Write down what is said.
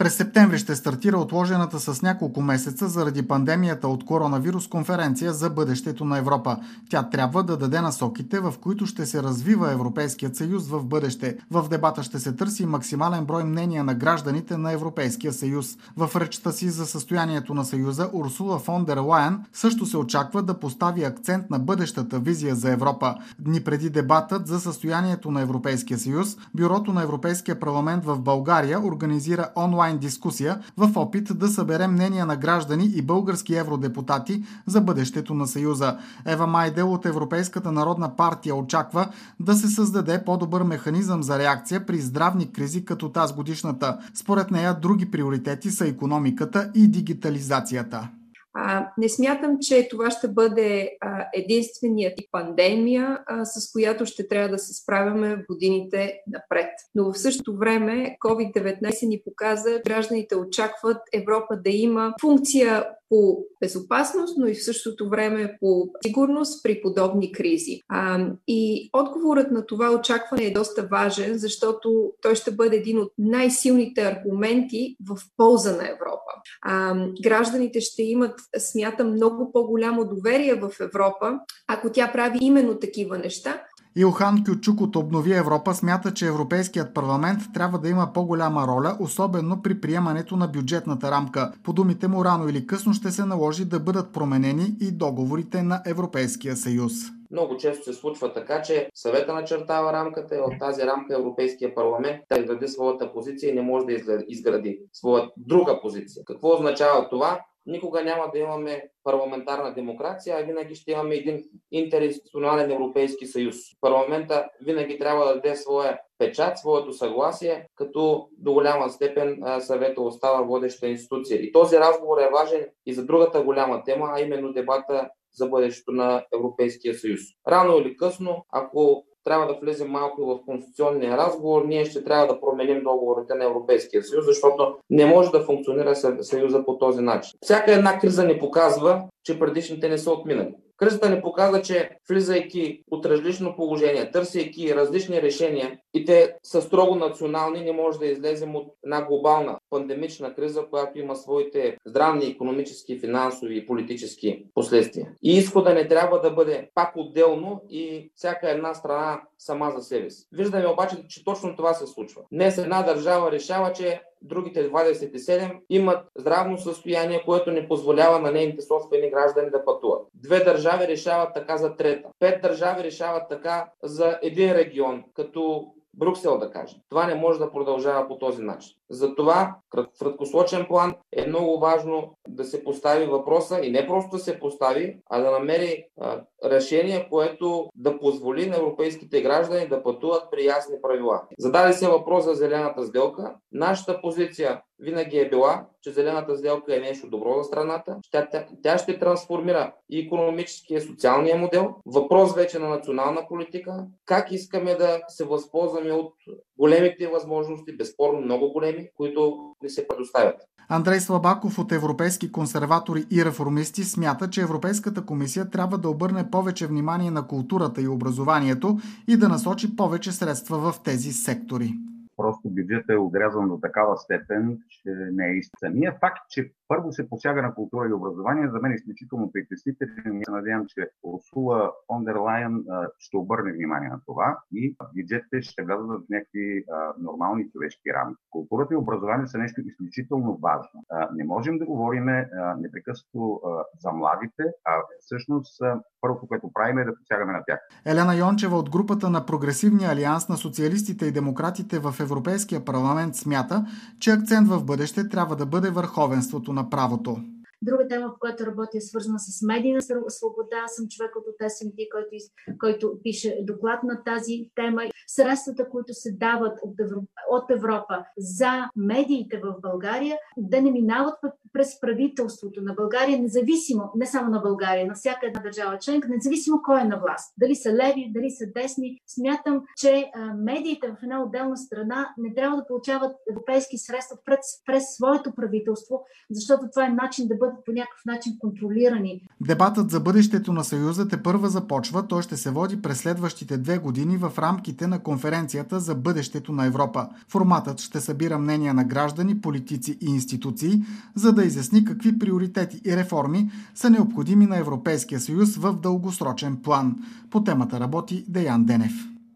През септември ще стартира отложената с няколко месеца заради пандемията от коронавирус конференция за бъдещето на Европа. Тя трябва да даде насоките, в които ще се развива Европейският съюз в бъдеще. В дебата ще се търси максимален брой мнения на гражданите на Европейския съюз. В речта си за състоянието на съюза Урсула фон дер Лайен също се очаква да постави акцент на бъдещата визия за Европа. Дни преди дебатът за състоянието на Европейския съюз, Бюрото на Европейския парламент в България организира онлайн онлайн дискусия в опит да събере мнения на граждани и български евродепутати за бъдещето на Съюза. Ева Майдел от Европейската народна партия очаква да се създаде по-добър механизъм за реакция при здравни кризи като тази годишната. Според нея други приоритети са економиката и дигитализацията. А, не смятам, че това ще бъде а, единственият пандемия, а, с която ще трябва да се справяме в годините напред. Но в същото време COVID-19 ни показа, гражданите очакват Европа да има функция по безопасност, но и в същото време по сигурност при подобни кризи. А, и отговорът на това очакване е доста важен, защото той ще бъде един от най-силните аргументи в полза на Европа. А, гражданите ще имат, смятам, много по-голямо доверие в Европа, ако тя прави именно такива неща, Илхан Кючук от Обнови Европа смята, че Европейският парламент трябва да има по-голяма роля, особено при приемането на бюджетната рамка. По думите му рано или късно ще се наложи да бъдат променени и договорите на Европейския съюз. Много често се случва така, че съвета начертава рамката и от тази рамка Европейския парламент да изгради своята позиция и не може да изгради своя друга позиция. Какво означава това? никога няма да имаме парламентарна демокрация, а винаги ще имаме един интернационален Европейски съюз. Парламента винаги трябва да даде своя печат, своето съгласие, като до голяма степен съвета остава водеща институция. И този разговор е важен и за другата голяма тема, а именно дебата за бъдещето на Европейския съюз. Рано или късно, ако трябва да влезем малко в конституционния разговор, ние ще трябва да променим договорите на Европейския съюз, защото не може да функционира съюза по този начин. Всяка една криза ни показва, че предишните не са отминали. Кризата ни показа, че влизайки от различно положение, търсейки различни решения и те са строго национални, не може да излезем от една глобална пандемична криза, която има своите здравни, економически, финансови и политически последствия. И изхода не трябва да бъде пак отделно и всяка една страна сама за себе си. Виждаме обаче, че точно това се случва. Днес една държава решава, че другите 27 имат здравно състояние, което не позволява на нейните собствени граждани да пътуват. Две държави решават така за трета. Пет държави решават така за един регион, като Брюксел, да кажем. Това не може да продължава по този начин. Затова в краткосрочен план е много важно да се постави въпроса и не просто да се постави, а да намери а, решение, което да позволи на европейските граждани да пътуват при ясни правила. Зададе се въпрос за зелената сделка. Нашата позиция винаги е била, че зелената сделка е нещо добро за страната. Тя, тя, тя ще трансформира и економическия и социалния модел. Въпрос вече на национална политика. Как искаме да се възползваме от големите възможности, безспорно много големи, които ни се предоставят. Андрей Слабаков от Европейски консерватори и реформисти смята, че Европейската комисия трябва да обърне повече внимание на културата и образованието и да насочи повече средства в тези сектори. Просто бюджетът е отрязан до такава степен, че не е истина. Самия факт, че първо се посяга на култура и образование, за мен е изключително притеснителен. Се надявам, че Урсула фон ще обърне внимание на това и бюджетите ще влязат в някакви а, нормални човешки рамки. Културата и образование са нещо изключително важно. А, не можем да говорим непрекъснато за младите, а всъщност а, първото, което правим е да посягаме на тях. Елена Йончева от групата на Прогресивния алианс на социалистите и демократите в Европейския парламент смята, че акцент в бъдеще трябва да бъде върховенството на правото. Друга тема, по която работя, е свързана с медийна свобода. Аз съм човек от СМД, който, който пише доклад на тази тема. Средствата, които се дават от Европа, от Европа за медиите в България, да не минават през правителството на България, независимо, не само на България, на всяка една държава членка, независимо кой е на власт, дали са леви, дали са десни, смятам, че медиите в една отделна страна не трябва да получават европейски средства пред, през своето правителство, защото това е начин да бъдат по някакъв начин контролирани. Дебатът за бъдещето на Съюза те първа започва. Той ще се води през следващите две години в рамките на конференцията за бъдещето на Европа. Форматът ще събира мнения на граждани, политици и институции, за да да изясни какви приоритети и реформи са необходими на Европейския съюз в дългосрочен план. По темата работи Деян Денев.